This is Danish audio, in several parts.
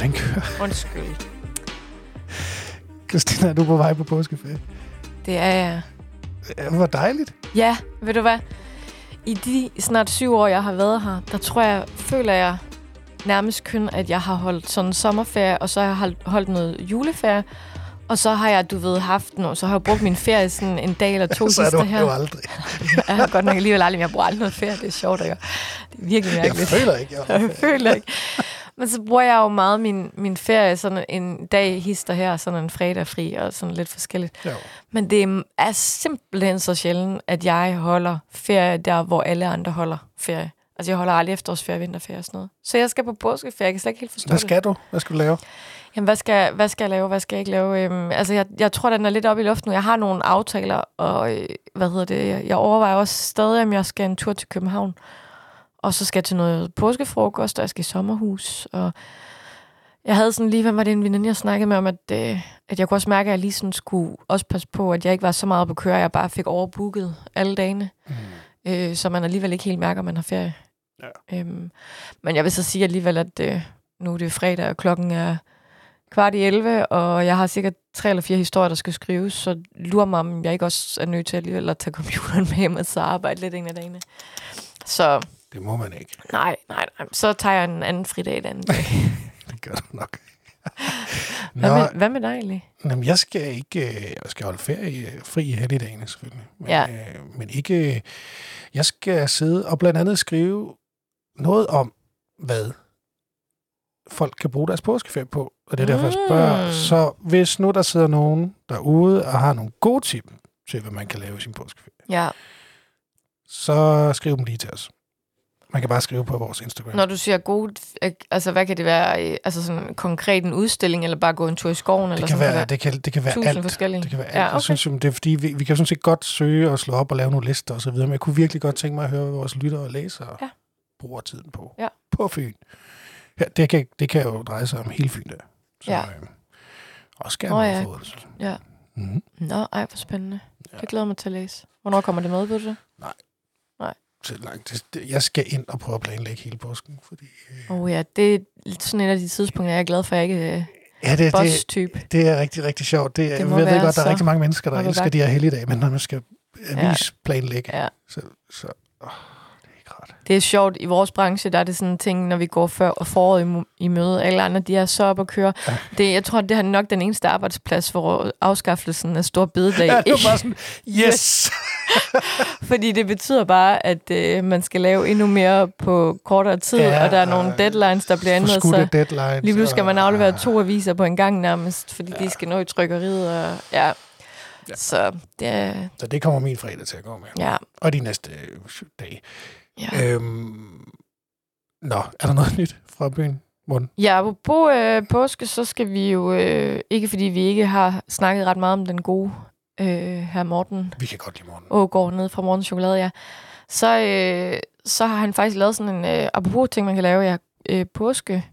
jeg. Den kører. Undskyld. Christina, er du på vej på påskeferie? Det er jeg. Ja, hvor dejligt. Ja, ved du hvad? I de snart syv år, jeg har været her, der tror jeg, føler jeg nærmest kun, at jeg har holdt sådan sommerferie, og så har jeg holdt- noget juleferie, og så har jeg, du ved, haft noget, så har jeg brugt min ferie sådan en dag eller to Så er sidste du her. jo aldrig. Jeg har godt nok alligevel aldrig, men jeg bruger aldrig noget ferie. Det er sjovt gøre. Det er virkelig Jeg mærkeligt. føler ikke, jeg Jeg føler ikke. Men så bruger jeg jo meget min, min ferie, sådan en dag hister her, sådan en fredag fri og sådan lidt forskelligt. Jo. Men det er simpelthen så sjældent, at jeg holder ferie der, hvor alle andre holder ferie. Altså jeg holder aldrig efterårsferie, vinterferie og sådan noget. Så jeg skal på påskeferie, jeg kan slet ikke helt forstå Hvad det. skal du? Hvad skal du lave? Jamen, hvad skal, hvad skal jeg lave, hvad skal jeg ikke lave? Øhm, altså, jeg, jeg tror, den er lidt oppe i luften nu. Jeg har nogle aftaler, og øh, hvad hedder det? Jeg overvejer også stadig, om jeg skal en tur til København. Og så skal jeg til noget påskefrokost, og jeg skal i sommerhus. Og jeg havde sådan lige, hvad var det en veninde, jeg snakkede med om, at, øh, at jeg kunne også mærke, at jeg lige sådan skulle også passe på, at jeg ikke var så meget på køre, at jeg bare fik overbooket alle dagene. Mm. Øh, så man alligevel ikke helt mærker, at man har ferie. Ja. Øhm, men jeg vil så sige alligevel, at øh, nu er det fredag, og klokken er kvart i 11, og jeg har sikkert tre eller fire historier, der skal skrives, så lurer mig, om jeg ikke også er nødt til alligevel at tage computeren med hjem og så arbejde lidt en af dagene. Så Det må man ikke. nej, nej, nej. Så tager jeg en anden fridag den anden dag. Det gør du nok. Hvad, Nå, med, hvad med dig egentlig? jamen, jeg skal ikke... øh, Jeg skal holde ferie øh, fri i helligdagene, selvfølgelig. Men, Ja. øh, men ikke... øh, Jeg skal sidde og blandt andet skrive noget om, hvad folk kan bruge deres påskeferie på. Og det er derfor, jeg spørger. Mm. Så hvis nu der sidder nogen derude og har nogle gode tip til, hvad man kan lave i sin påskeferie, Ja, så skriv dem lige til os. Man kan bare skrive på vores Instagram. når du siger god, øh, altså hvad kan det være? øh, Altså sådan konkret en udstilling, eller bare gå en tur i skoven? eller det, kan sådan, være, det, kan, det kan være tusind alt. forskellige. Det kan være alt. Ja, okay. Jeg synes, det er fordi, vi, vi kan sådan set godt søge og slå op og lave nogle lister og så videre, men jeg kunne virkelig godt tænke mig at høre, hvad vores lyttere og læsere Ja. bruger tiden på. Ja. På Fyn. Ja, det, kan, det kan jo dreje sig om hele Fyn der. Så, Ja. øh, også gerne Nå ja. ja. Ja. Mm-hmm. Nå, ej, hvor spændende. Ja. Det glæder mig til at læse. Hvornår kommer det med, ved du det? Så langt. Det, det, jeg skal ind og prøve at planlægge hele påsken, fordi... Øh, oh, ja, det er sådan et af de tidspunkter, jeg er glad for, at jeg ikke er ja, det, det, boss-type. det er rigtig, rigtig sjovt. Det, Det det jeg ved godt, der er rigtig mange mennesker, der elsker de her helligdage, men når man skal avisplanlægge, Ja. så, så åh, det er sjovt, i vores branche, der er det sådan en ting, når vi går før og foråret i, i møde. Alle andre, de er så op at køre. Ja. Det, jeg tror, det er nok den eneste arbejdsplads, hvor afskaffelsen af stor bededag Ja, det var bare sådan, yes! Fordi det betyder bare, at øh, man skal lave endnu mere på kortere tid, Ja, ja, og der er nogle og deadlines, der bliver ændret. Så deadlines. lige pludselig skal man og- aflevere to aviser på en gang nærmest, fordi ja. de skal nå i trykkeriet. Og, ja. Ja. ja. Så det. Så det kommer min fredag til at gå med. Ja. Og de næste øh, dage. Ja. Øhm, nå, er der noget nyt fra byen? Morten? Ja, på øh, påske, så skal vi jo, øh, ikke fordi vi ikke har snakket ret meget om den gode øh, her Morten Vi kan godt lide morgen. Ågaard nede fra Morten Chokolade, ja. Så, øh, så har han faktisk lavet sådan en, øh, apropos ting, man kan lave, ja, øh, påske,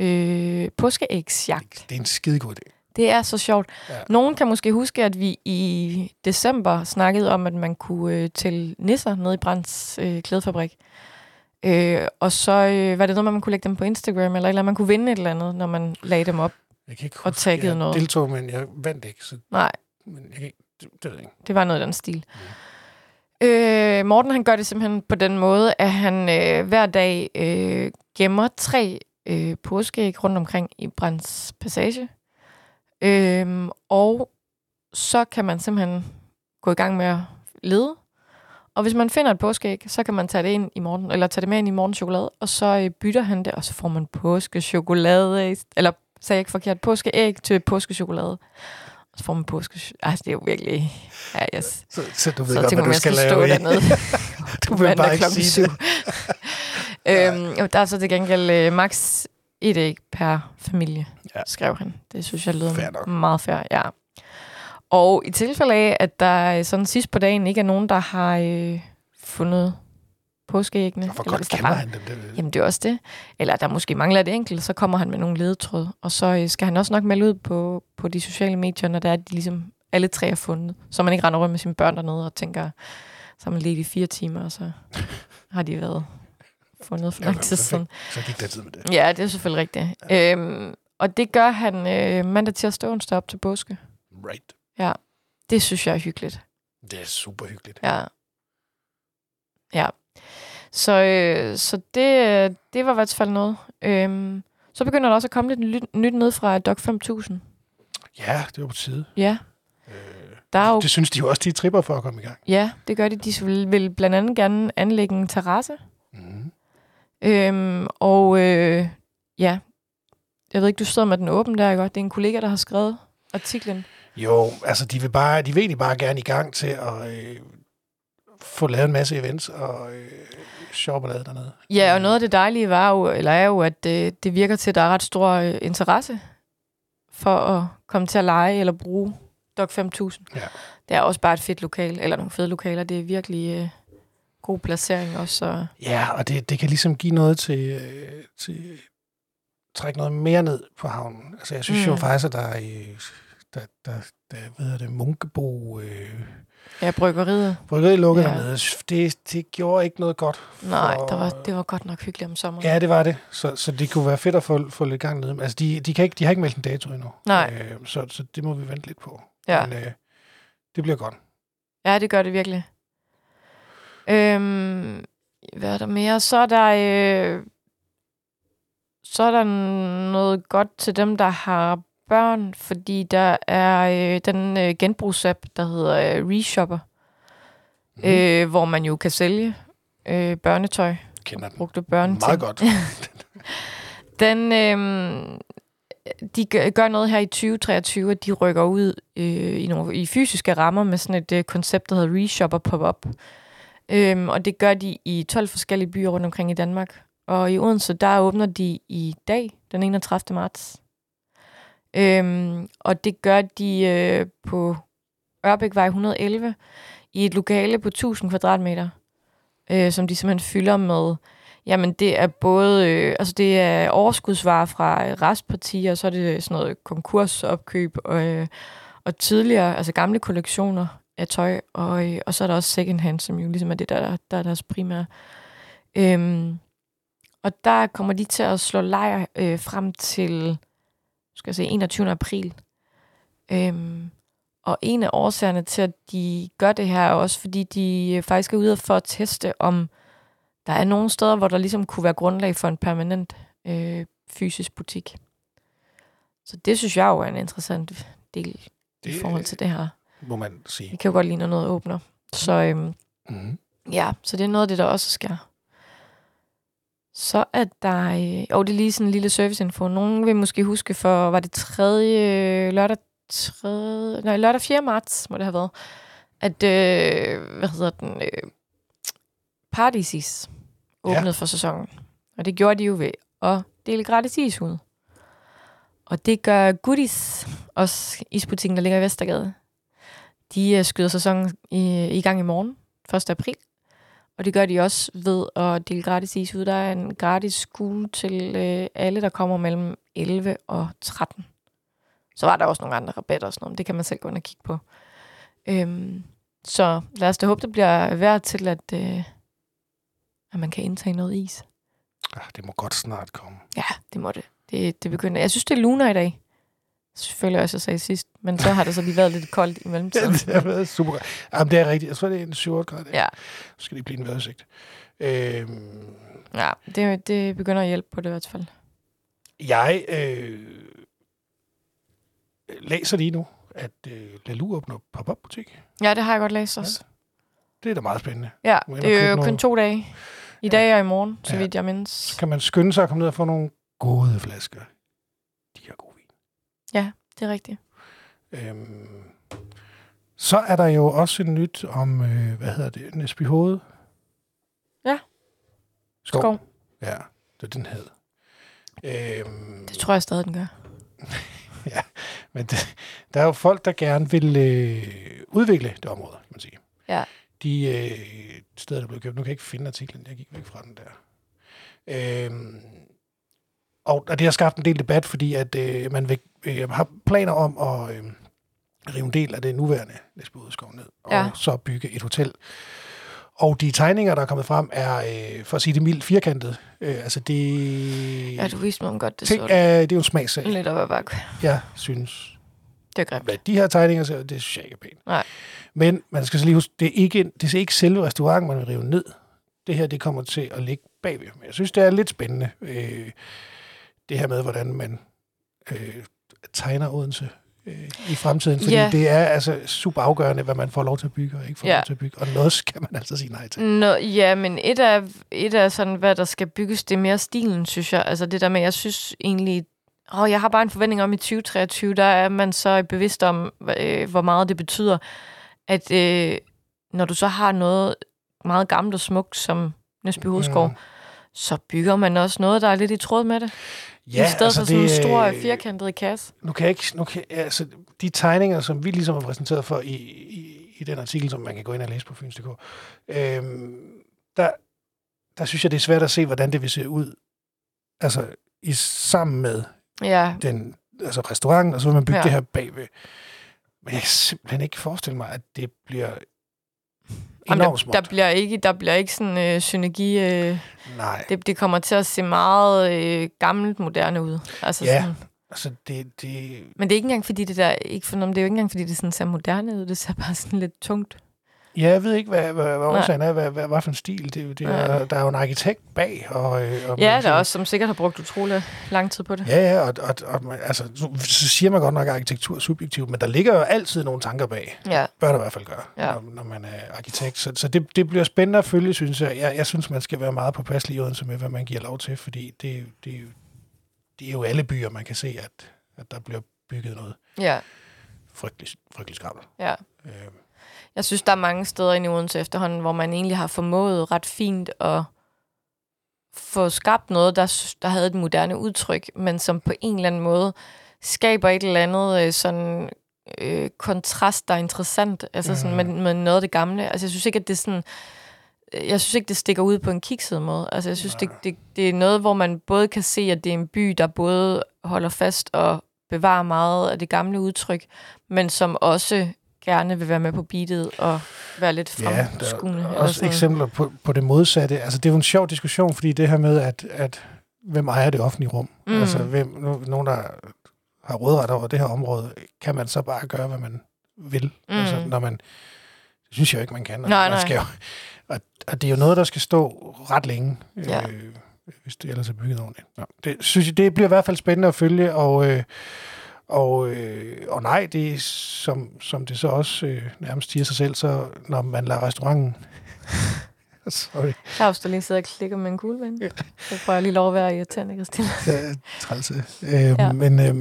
øh, påskeægsjagt. Det er en skidegod idé. Det er så sjovt. Ja. Nogen kan måske huske, at vi i december snakkede om, at man kunne øh, tælle nisser nede i Brands øh, klædefabrik. Øh, og så øh, var det noget med, at man kunne lægge dem på Instagram, eller, eller man kunne vinde et eller andet, når man lagde dem op. Jeg kan ikke Og taggede jeg noget. deltog, men jeg vandt ikke. Så, Nej, men jeg kan ikke, det, det ved jeg ikke. det var noget i den stil. Øh, Morten han gør det simpelthen på den måde, at han øh, hver dag øh, gemmer tre øh, påskeæg rundt omkring i Brands Passage. Øh, og så kan man simpelthen gå i gang med at lede. Og hvis man finder et påskeæg, så kan man tage det ind i morgen, eller tage det med ind i morgen chokolade, og så øh, bytter han det, og så får man påskechokolade, eller sagde jeg ikke forkert, påskeæg til påskechokolade. Og så får man påske... Altså, det er jo virkelig... Ja, yes. Så, så du ved Så godt, tænker hvad du skal skal lave. dernede. du vil bare ikke sige det. øhm, der er så til gengæld øh, max et æg per familie, Ja. skrev han. Det synes jeg lyder nok. meget fair, ja. Og i tilfælde af, at der sådan sidst på dagen ikke er nogen, der har øh, fundet påskeæggene. Hvor eller godt kender bare- han dem? Det, Jamen, det er også det. Eller der måske mangler et enkelt, så kommer han med nogle ledetråd. Og så øh, skal han også nok melde ud på, på de sociale medier, når der er, de ligesom alle tre er fundet. Så man ikke render rundt med sine børn dernede og tænker, så har man lidt i fire timer, og så har de været fundet for lang tid så siden. Så gik der tid med det. Ja, det er selvfølgelig rigtigt. Ja. Øhm, og det gør han øh, mandag til at onsdag op til påske. Right. Det synes jeg er hyggeligt. Det er super hyggeligt. Ja. Ja. Så, øh, så det, øh, det var i hvert fald noget. Øhm, så begynder der også at komme lidt nyt, nyt ned fra Doc 5000. Ja, det var på tide. Ja, Øh, der er jo, det synes de jo også, de tripper for at komme i gang. ja, det gør de. De vil, vil blandt andet gerne anlægge en terrasse. Mm. Øhm, og øh, ja, jeg ved ikke, du sidder med den åben der, ikke? Det er en kollega, der har skrevet artiklen. Jo, altså de vil, bare, de vil egentlig bare gerne i gang til at øh, få lavet en masse events og øh, shop og dernede. Ja, og noget af det dejlige var jo, eller er jo, at øh, det virker til, at der er ret stor øh, interesse for at komme til at lege eller bruge Doc 5000. Ja. Det er også bare et fedt lokal, eller nogle fede lokaler. Det er virkelig øh, god placering også. Så. Ja, og det, det kan ligesom give noget til, øh, til trække noget mere ned på havnen. Altså jeg synes mm. jo faktisk, at der er, der, der, der hvad det, Munkebo øh, Ja, bryggeriet. bryggeri lukket Ja. dernede. Det, det gjorde ikke noget godt. Nej, for- der var, det var godt nok hyggeligt om sommeren. Ja, det var det. Så, så det kunne være fedt at få, få lidt gang ned. Altså, de, de, kan ikke, de har ikke meldt en dato endnu. Nej. Øh, så, så det må vi vente lidt på. Ja. Men øh, det bliver godt. Ja, det gør det virkelig. Øhm, hvad er der mere? Så er der, øh, så er der noget godt til dem, der har børn, fordi der er øh, den øh, genbrugsapp, der hedder øh, Reshopper, Mm. øh, hvor man jo kan sælge øh, børnetøj, Kender den. brugte børneting. Meget godt. Den, øh, de gør gør noget her i 2023, at de rykker ud øh, i, nogle, i fysiske rammer med sådan et øh, koncept, der hedder Reshopper Pop-Up. Øhm, og det gør de i 12 forskellige byer rundt omkring i Danmark. Og i Odense, der åbner de i dag, den 31. marts. Øhm, og det gør de øh, på Ørbækvej 111 i et lokale på 1000 kvadratmeter, øh, som de simpelthen fylder med Jamen, det er både, øh, altså det er overskudsvarer fra restpartier, og så er det sådan noget konkursopkøb, og, øh, og tidligere, altså gamle kollektioner af tøj, og, øh, og så er der også second hand, som jo ligesom er det, der, der er deres primære. Øhm, og der kommer de til at slå lejr øh, frem til, skal jeg se, 21. april. Øhm, og en af årsagerne til, at de gør det her, er også, fordi de øh, faktisk er ude for at teste, om der er nogle steder, hvor der ligesom kunne være grundlag for en permanent øh, fysisk butik. Så det synes jeg jo er en interessant del det, i forhold til det her. må man sige. Vi kan jo godt lide, når noget åbner. Så øhm, Mm. ja, så det er noget af det, der også sker. Så er der... Øh, og det er lige sådan en lille serviceinfo. Nogen vil måske huske for, var det tredje lørdag, tredje, nej, lørdag 4. marts, må det have været, at, øh, hvad hedder den, øh, Paradisis åbnede ja. for sæsonen. Og det gjorde de jo ved at dele gratis is ud. Og det gør Goodies, også isbutikken, der ligger i Vestergade. De øh, skyder sæsonen i, i gang i morgen, 1. april. Og det gør de også ved at dele gratis is ud. Der er en gratis skole til øh, alle, der kommer mellem 11 og 13. Så var der også nogle andre rabatter og sådan noget, det kan man selv gå ind og kigge på. Øhm, så lad os da håbe, det bliver værd til, at, øh, at man kan indtage noget is. Ah, det må godt snart komme. Ja, det må det. Det, det begynder. Jeg synes, det er luner i dag. Selvfølgelig også, jeg sagde sidst. Men så har det så lige været lidt koldt i Ja, mellemtiden. det har været super godt. Jamen, det er rigtigt. Jeg tror, det er en 7 grad. Ja. Så skal det blive en vejrudsigt. Øhm, Ja, det, det begynder at hjælpe på det i hvert fald. jeg øh, læser lige nu, at øh, Lalu åbner pop-up butik. Ja, det har jeg godt læst også. Det er da meget spændende. Ja, det er jo noget. kun to dage. I dag og i morgen, så Ja. vidt jeg mindes. Så kan man skynde sig at komme ned og få nogle gode flasker. De har god vin. Det er rigtigt. Øhm, så er der jo også en nyt om, øh, hvad hedder det, Næsby Hoved. Ja. Skov. Skov. Ja, det er den hed. Øhm, Det tror jeg stadig, den gør. men det, der er jo folk, der gerne vil øh, udvikle det område, kan man sige. Ja. De øh, steder, der blev købt, nu kan jeg ikke finde artiklen, jeg gik væk fra den der. Øhm, og, og det har skabt en del debat, fordi at øh, man vil, øh, har planer om at øh, rive en del af det nuværende Næsby Hovedskov ned, og Ja. så bygge et hotel. Og de tegninger, der er kommet frem, er, øh, for at sige det mildt, firkantet. Øh, altså det... Ja, du viste mig om godt, det ting, så er, det er jo en smagssag, lidt op ad bakke. jeg synes. Det er grimt. Hvad de her tegninger ser, det synes jeg ikke er pænt. Nej. Men man skal så lige huske, det er ikke, det er ikke selve restauranten, man vil rive ned. Det her, det kommer til at ligge bagved. Men jeg synes, det er lidt spændende, øh, det her med, hvordan man øh, tegner Odense øh, i fremtiden. Fordi Ja. det er altså super afgørende, hvad man får lov til at bygge og ikke får Ja. lov til at bygge. Og noget skal man altså sige nej til. Nå, ja, men et af, et af sådan, hvad der skal bygges, det er mere stilen, synes jeg. Altså det der med, jeg synes egentlig, åh, jeg har bare en forventning om i 2023, der er man så bevidst om, øh, hvor meget det betyder, at øh, når du så har noget meget gammelt og smukt, som Næsby Hovedskov, Mm. så bygger man også noget, der er lidt i tråd med det. Ja, I stedet altså, for sådan en det, stor øh, firkantet kasse. nu kan jeg ikke, nu kan, altså, de tegninger, som vi ligesom har præsenteret for i, i, i den artikel, som man kan gå ind og læse på Fyns.dk, øhm, der, der synes jeg, det er svært at se, hvordan det vil se ud, altså i sammen med Ja, den, altså restauranten, og så vil man bygge ja. det her bagved. Men jeg kan simpelthen ikke forestille mig, at det bliver Jamen, der, småt. der, bliver ikke, der bliver ikke sådan øh, synergi... Øh, Nej, det, det kommer til at se meget øh, gammelt moderne ud. Altså Ja. sådan, altså det, det, men det er ikke engang fordi det der, ikke for, det er jo ikke engang fordi det sådan ser moderne ud, det ser bare sådan lidt tungt. Ja, jeg ved ikke, hvad, hvad, hvad årsagen er, hvad, hvad, hvad for en stil. Det, det er, der er jo en arkitekt bag. Og, øh, og Ja, der er siger- også, som sikkert har brugt utrolig lang tid på det. Ja, ja, og, og, og altså, så, siger man godt nok, at arkitektur er subjektivt, men der ligger jo altid nogle tanker bag. Ja, Bør der i hvert fald gøre, Ja. når, når man er arkitekt. Så, så det, det bliver spændende at følge, synes jeg. jeg. Jeg synes, man skal være meget påpasselig i Odense med, hvad man giver lov til, fordi det, det, er det er jo alle byer, man kan se, at, at der bliver bygget noget ja, frygteligt, frygteligt skrammel. ja. Øh, Jeg synes, der er mange steder i Odense efterhånden, hvor man egentlig har formået ret fint at få skabt noget, der, der havde et moderne udtryk, men som på en eller anden måde skaber et eller andet øh, sådan øh, kontrast, der er interessant, altså sådan med, med noget af det gamle. Altså jeg synes ikke, at det er sådan, øh, jeg synes ikke, det stikker ud på en kikset måde. Altså jeg synes, det, det, det er noget, hvor man både kan se, at det er en by, der både holder fast og bevarer meget af det gamle udtryk, men som også gerne vil være med på beatet og være lidt Ja, der fremskuende. er også sådan. eksempler på, på det modsatte. Altså, det er jo en sjov diskussion, fordi det her med, at, at hvem ejer det offentlige rum? Mm. Altså, hvem, nu, nogen, der har rådret over det her område, kan man så bare gøre, hvad man vil? Mm. Altså, når man... Det synes jeg jo ikke, man kan. Nej, man nej. Skal jo, og, og det er jo noget, der skal stå ret længe, Ja. øh, hvis det ellers er bygget ordentligt. Nå, det, synes jeg, det bliver i hvert fald spændende at følge, og... Øh, og, øh, og nej, det er, som, som det så også øh, nærmest siger sig selv, så når man lader restauranten... Sorry, Claus, der lige sidder og klikker med en kugleven. Ja. Så får jeg lige lov at være irriterende, Christine. det er træls. Øh, Ja. ja. Men øh,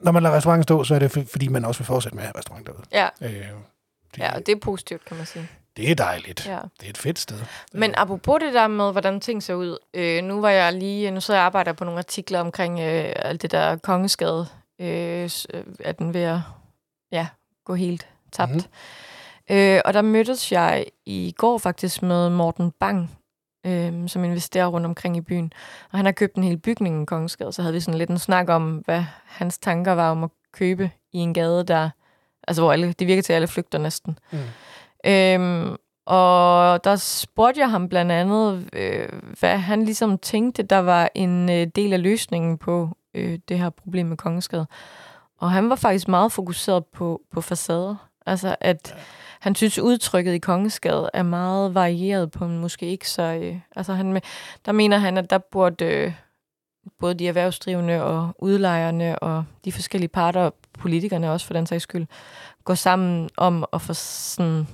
når man lader restauranten stå, så er det for, fordi man også vil fortsætte med at have restauranten derude. Ja, Øh, det, ja, og det er positivt, kan man sige. Det er dejligt. Ja. Det er et fedt sted. Men apropos det der med, hvordan ting ser ud. Øh, nu var jeg lige, nu sidder jeg arbejder på nogle artikler omkring øh, alt det der kongeskade. Øh, øh, er den ved at ja, gå helt tabt. Mm-hmm. Øh, og der mødtes jeg i går faktisk med Morten Bang, øh, som investerer rundt omkring i byen. Og han har købt en hel bygning i Kongensgade, så havde vi sådan lidt en snak om, hvad hans tanker var om at købe i en gade, der, altså hvor alle, det virker til, at alle flygter næsten. Mm. Øhm, og der spurgte jeg ham blandt andet, øh, hvad han ligesom tænkte, der var en øh, del af løsningen på øh, det her problem med kongeskade. Og han var faktisk meget fokuseret på, på facader. Altså, at han synes, udtrykket i kongeskade er meget varieret på en måske ikke så... Øh, altså, han, der mener han, at der burde øh, både de erhvervsdrivende og udlejerne og de forskellige parter, og politikerne også for den sags skyld, gå sammen om at få sådan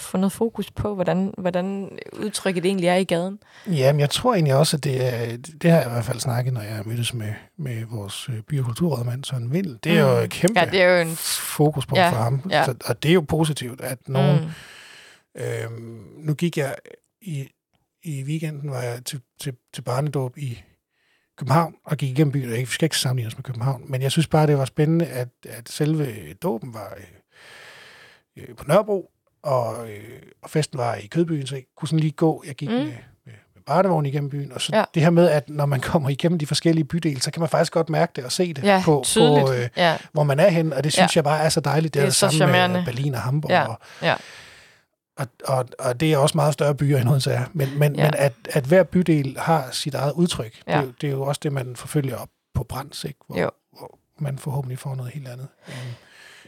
få noget fokus på, hvordan, hvordan udtrykket egentlig er i gaden. Ja, men jeg tror egentlig også, at det er, det har jeg i hvert fald snakket, når jeg mødtes med, med vores øh, by- og kulturrådmand, Søren Vind. Det er jo Mm. et kæmpe Ja, det er jo en... fokuspunkt Ja, for ham. ja. Så, og det er jo positivt, at nogen... Mm, Øhm, nu gik jeg i, i weekenden, var jeg til, til, til barnedåb i København, og gik igennem byen, jeg skal ikke sammenligne os med København, men jeg synes bare, det var spændende, at, at selve dåben var øh, øh, på Nørrebro, og, øh, og festen var i Kødbyen, så jeg kunne sådan lige gå, jeg gik Mm. med, med, med barnevogn igennem byen, og så Ja. det her med, at når man kommer igennem de forskellige bydele, så kan man faktisk godt mærke det og se det ja, på, tydeligt. på øh, ja, hvor man er hen, og det synes Ja. jeg bare er så dejligt. Det, Det er det så samme charmerende. med Berlin og Hamburg. Ja, Og, ja. Og, og, og det er også meget større byer end Odense er. Men, men, Ja. men at, at hver bydel har sit eget udtryk, Ja. det, er jo- det er jo også det, man forfølger op på Brands, ikke? Hvor, Jo. hvor man forhåbentlig får noget helt andet. Øhm,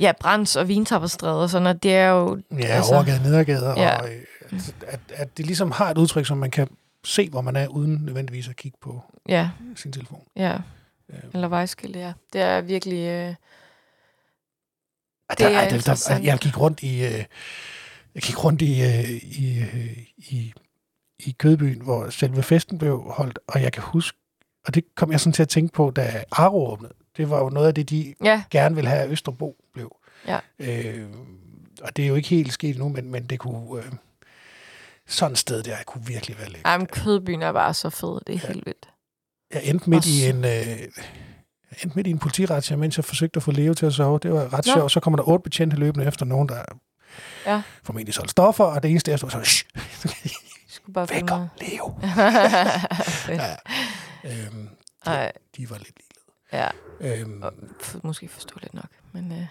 Ja, Brands og Vintapperstræde og sådan noget, det er jo... Ja, Altså, altså, overgade, nedergade, ja. og øh, at, at, at det ligesom har et udtryk, som man kan se, hvor man er, uden nødvendigvis at kigge på Ja, sin telefon. ja. Øh, Eller vejskilte, ja. Det er virkelig... Øh, og det er der, der, der, interessant. jeg gik rundt i, øh, jeg gik rundt i, øh, i, øh, i, i Kødbyen, hvor selve festen blev holdt, og jeg kan huske, og det kom jeg sådan til at tænke på, da Aro åbnede. Det var jo noget af det, de ja, gerne ville have, at Østerbro. Ja. Øh, og det er jo ikke helt sket nu, men, men det kunne... Øh, sådan et sted der kunne virkelig være lækkert. ej, men Kødbyen er bare så fed. Det er Ja. helt vildt. Jeg endte midt i en... Øh, endte midt i en politiretsja, mens jeg forsøgte at få Leo til at sove. Det var ret sjovt. Så kommer der otte betjente løbende efter nogen, der Ja. formentlig solgte stoffer, og det eneste, jeg stod så, Shh, skulle bare væk finde om ud Leo. Ja. Øhm, Ej, de var lidt ligeglade. ja, Øhm, og måske forståeligt nok. Men øh.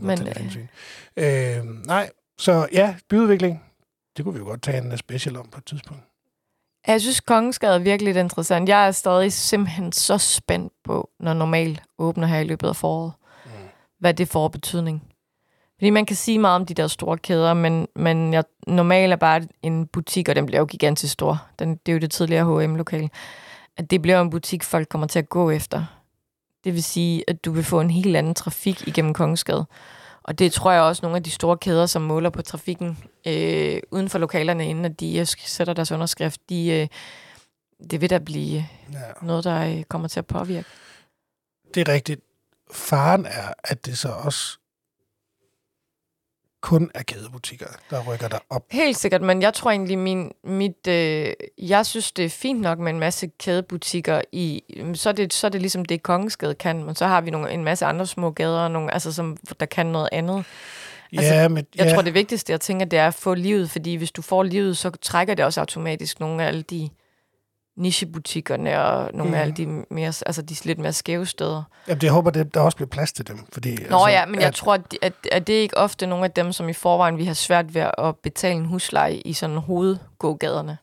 Du Men, øh, hensyn. Øhm, nej, så ja, byudvikling. Det kunne vi jo godt tage en special om på et tidspunkt. jeg synes, Kongensgade er virkelig lidt interessant. Jeg er stadig simpelthen så spændt på, når normal åbner her i løbet af foråret. Mm. Hvad det får betydning. Fordi man kan sige meget om de der store kæder, men, men jeg, normal er bare en butik, og den bliver jo gigantisk stor. Den, det er jo det tidligere H&M-lokale. At det bliver en butik, folk kommer til at gå efter. Det vil sige, at du vil få en helt anden trafik igennem Kongensgade. Og det tror jeg også nogle af de store kæder, som måler på trafikken øh, uden for lokalerne, inden at de øh, sætter deres underskrift, de, øh, det vil da blive Ja. noget, der øh, kommer til at påvirke. Det er rigtigt. Faren er, at det så også kun er kædebutikker, der rykker der op. Helt sikkert, men jeg tror egentlig, min, mit, øh, jeg synes, det er fint nok med en masse kædebutikker i, så er det, så er det ligesom det, Kongensgade kan, men så har vi nogle, en masse andre små gader, nogle, altså, som, der kan noget andet. Altså, ja, men, Jeg ja, tror, det vigtigste, jeg tænker, det er at få livet, fordi hvis du får livet, så trækker det også automatisk nogle af alle de nichebutikkerne og nogle mm. af alle de, mere, altså de lidt mere skæve steder. jamen, jeg håber, det, der også bliver plads til dem. Fordi, Nå altså, ja, men jeg tror, at, at, at det er ikke ofte nogle af dem, som i forvejen vi har svært ved at betale en husleje i sådan hovedgågaderne.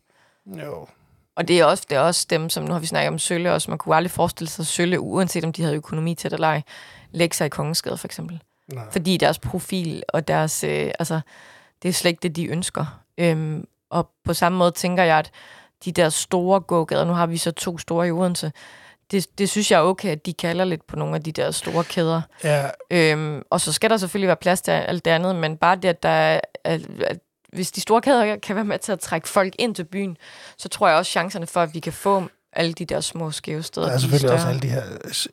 Jo, Og det er, også, det er også dem, som nu har vi snakket om Sølle også. Man kunne aldrig forestille sig Sølle, uanset om de havde økonomi til det eller ej, lægge sig i Kongensgade for eksempel. nej. Fordi deres profil og deres, øh, altså, det er slet ikke det, de ønsker. Øhm, og på samme måde tænker jeg, at de der store gågader, nu har vi så to store i Odense, det, det synes jeg er okay, at de kalder lidt på nogle af de der store kæder. Ja, Øhm, og så skal der selvfølgelig være plads til alt det andet, men bare det, at der er, at, at hvis de store kæder kan være med til at trække folk ind til byen, så tror jeg også chancerne for, at vi kan få alle de der små skæve steder. der er de selvfølgelig også større. alle de her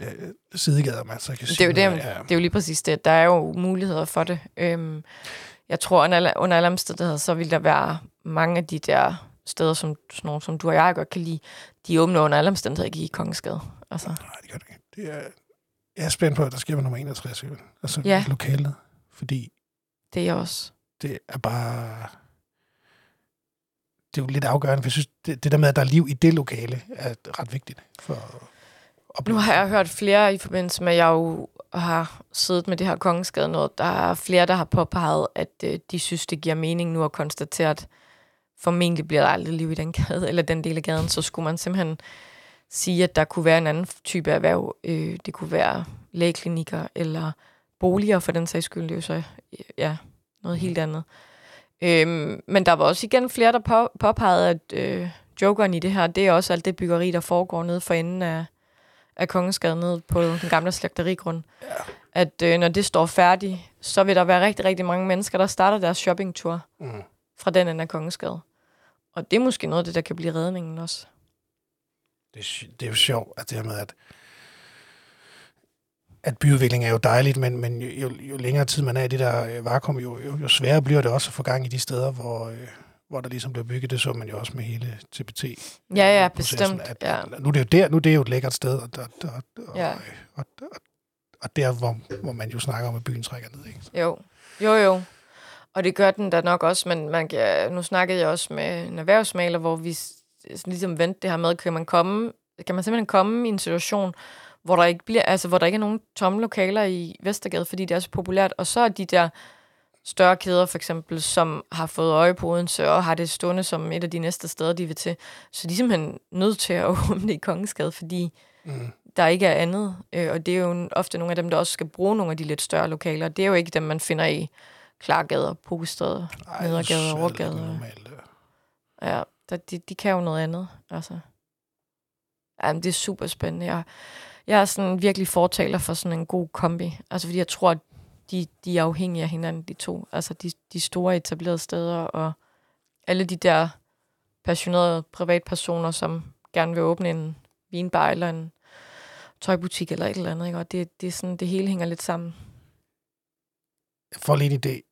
øh, sidegader, man så kan Det er jo det, Ja. det er jo lige præcis det. Der er jo muligheder for det. Øhm, jeg tror, under alle omstændigheder, så vil der være mange af de der steder, som, sådan nogle, som du og jeg godt kan lide, de åbner under alle omstændigheder ikke i Kongensgade. Altså, Nej, det gør det ikke. Det er, jeg er spændt på, at der sker med nummer 61, jo. altså Ja. lokalet. Fordi det er jeg også. det er bare... Det er jo lidt afgørende, for jeg synes, det, det der med, at der er liv i det lokale, er ret vigtigt for Nu har jeg hørt flere i forbindelse med, at jeg jo har siddet med det her Kongensgade noget. Der er flere, der har påpeget, at øh, de synes, det giver mening nu at konstatere, at formentlig bliver der aldrig liv i den gade, eller den del af gaden, så skulle man simpelthen sige, at der kunne være en anden type erhverv. Øh, det kunne være lægeklinikker eller boliger for den sags skyld. Det er jo så ja, noget helt andet. Øhm, men der var også igen flere, der på, påpegede, at øh, jokeren i det her, det er også alt det byggeri, der foregår nede for enden af, af Kongensgade nede på den gamle slagterigrund. Ja. At øh, når det står færdigt, så vil der være rigtig, rigtig mange mennesker, der starter deres shoppingtur Mm. fra den ende af Kongensgade. Og det er måske noget af det, der kan blive redningen også. Det, er det er jo sjovt, at det her med, at, at byudvikling er jo dejligt, men, men jo, jo, længere tid man er i det der øh, vakuum, jo, jo, jo sværere bliver det også at få gang i de steder, hvor, øh, hvor der ligesom bliver bygget. Det så man jo også med hele TPT. Ja, ja, bestemt. At, Ja. Nu er det jo der, nu er det jo et lækkert sted, og, og, og, og, Ja. og, og, og, og der, hvor, hvor man jo snakker om, at byen trækker ned. Ikke? Jo, jo, jo. Og det gør den da nok også, men man kan, nu snakkede jeg også med en erhvervsmaler, hvor vi ligesom vendte det her med, kan man, komme, kan man simpelthen komme i en situation, hvor der ikke bliver, altså hvor der ikke er nogen tomme lokaler i Vestergade, fordi det er så populært, og så er de der større kæder for eksempel, som har fået øje på Odense og har det stående som et af de næste steder, de vil til. Så de er simpelthen nødt til at åbne i Kongensgade, fordi Mm. der ikke er andet. Øh, og det er jo ofte nogle af dem, der også skal bruge nogle af de lidt større lokaler. Det er jo ikke dem, man finder i Klargader, Pogestræde, Ej, Nedergade, så er det Overgade. ikke normalt, det. Ja, der, de, de kan jo noget andet. Altså. Jamen, det er super spændende. Jeg, jeg er sådan virkelig fortaler for sådan en god kombi. Altså, fordi jeg tror, at de, de er afhængige af hinanden, de to. Altså, de, de store etablerede steder, og alle de der passionerede privatpersoner, som gerne vil åbne en vinbar eller en tøjbutik eller et eller andet. Ikke? Og det, det, er sådan, det hele hænger lidt sammen. Jeg får lige en idé,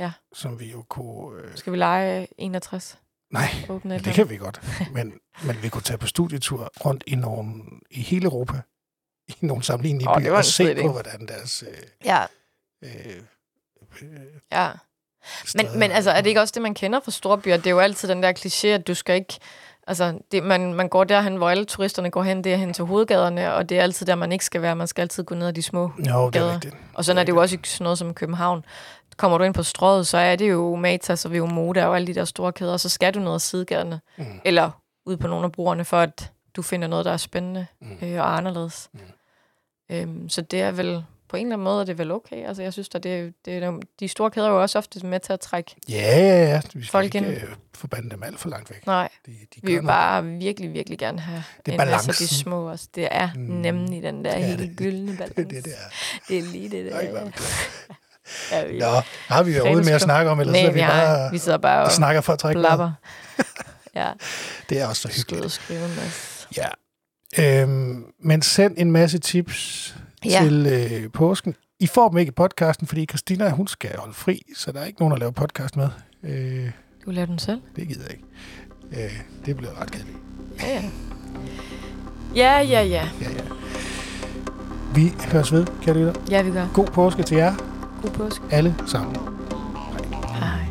Ja. som vi jo kunne... Øh, Skal vi lege 61? nej, et det kan vi godt. Men, men vi kunne tage på studietur rundt i, nogle, i hele Europa, i nogle sammenlignelige oh, det byer, og se på, hvordan deres... Øh, Ja, øh, øh, ja. Men, men altså, er det ikke også det, man kender fra storbyer? Det er jo altid den der kliché, at du skal ikke... Altså, det, man, man går derhen, hvor alle turisterne går hen, det er hen til hovedgaderne, og det er altid der, man ikke skal være. Man skal altid gå ned ad de små. Jo, det er gader. rigtigt. Og sådan er det jo også i sådan noget som København. Kommer du ind på strøget, så er det jo Matas og Moda og alle de der store kæder, og så skal du ned ad sidegaderne, Mm. eller ud på nogle af brugerne, for at du finder noget, der er spændende Mm. øh, og anderledes. Mm. Øhm, så det er vel, på en eller anden måde er det vel okay. Altså, jeg synes, at det, det, de store kæder er jo også ofte med til at trække. Ja, ja, ja. Vi skal Folk ikke ind. øh, forbandt dem alt for langt væk. Nej, De, de vi vil bare virkelig, virkelig gerne have Det er en masse af de balancen. små også. Det er Mm. nemlig den der Det er helt det. gyldne balance. Det er det, det er. Det er lige det der. Er ja. vi, Nå, har vi været ude med at snakke om, eller så Nej, er vi bare vi sidder bare og snakker for at trække blabber. ja, Det er også så hyggeligt. skrive en masse. Ja. Øhm, men send en masse tips Ja. til øh, påsken. I får dem ikke i podcasten, fordi Christina, hun skal holde fri, så der er ikke nogen, der laver podcast med. Øh, Du laver den selv? det gider jeg ikke. Øh, det bliver ret kedeligt. Ja, ja. Ja, ja, ja. Ja, ja. Vi høres ved, kære lytter. Ja, vi gør. God påske til jer God påske. alle sammen. Hej.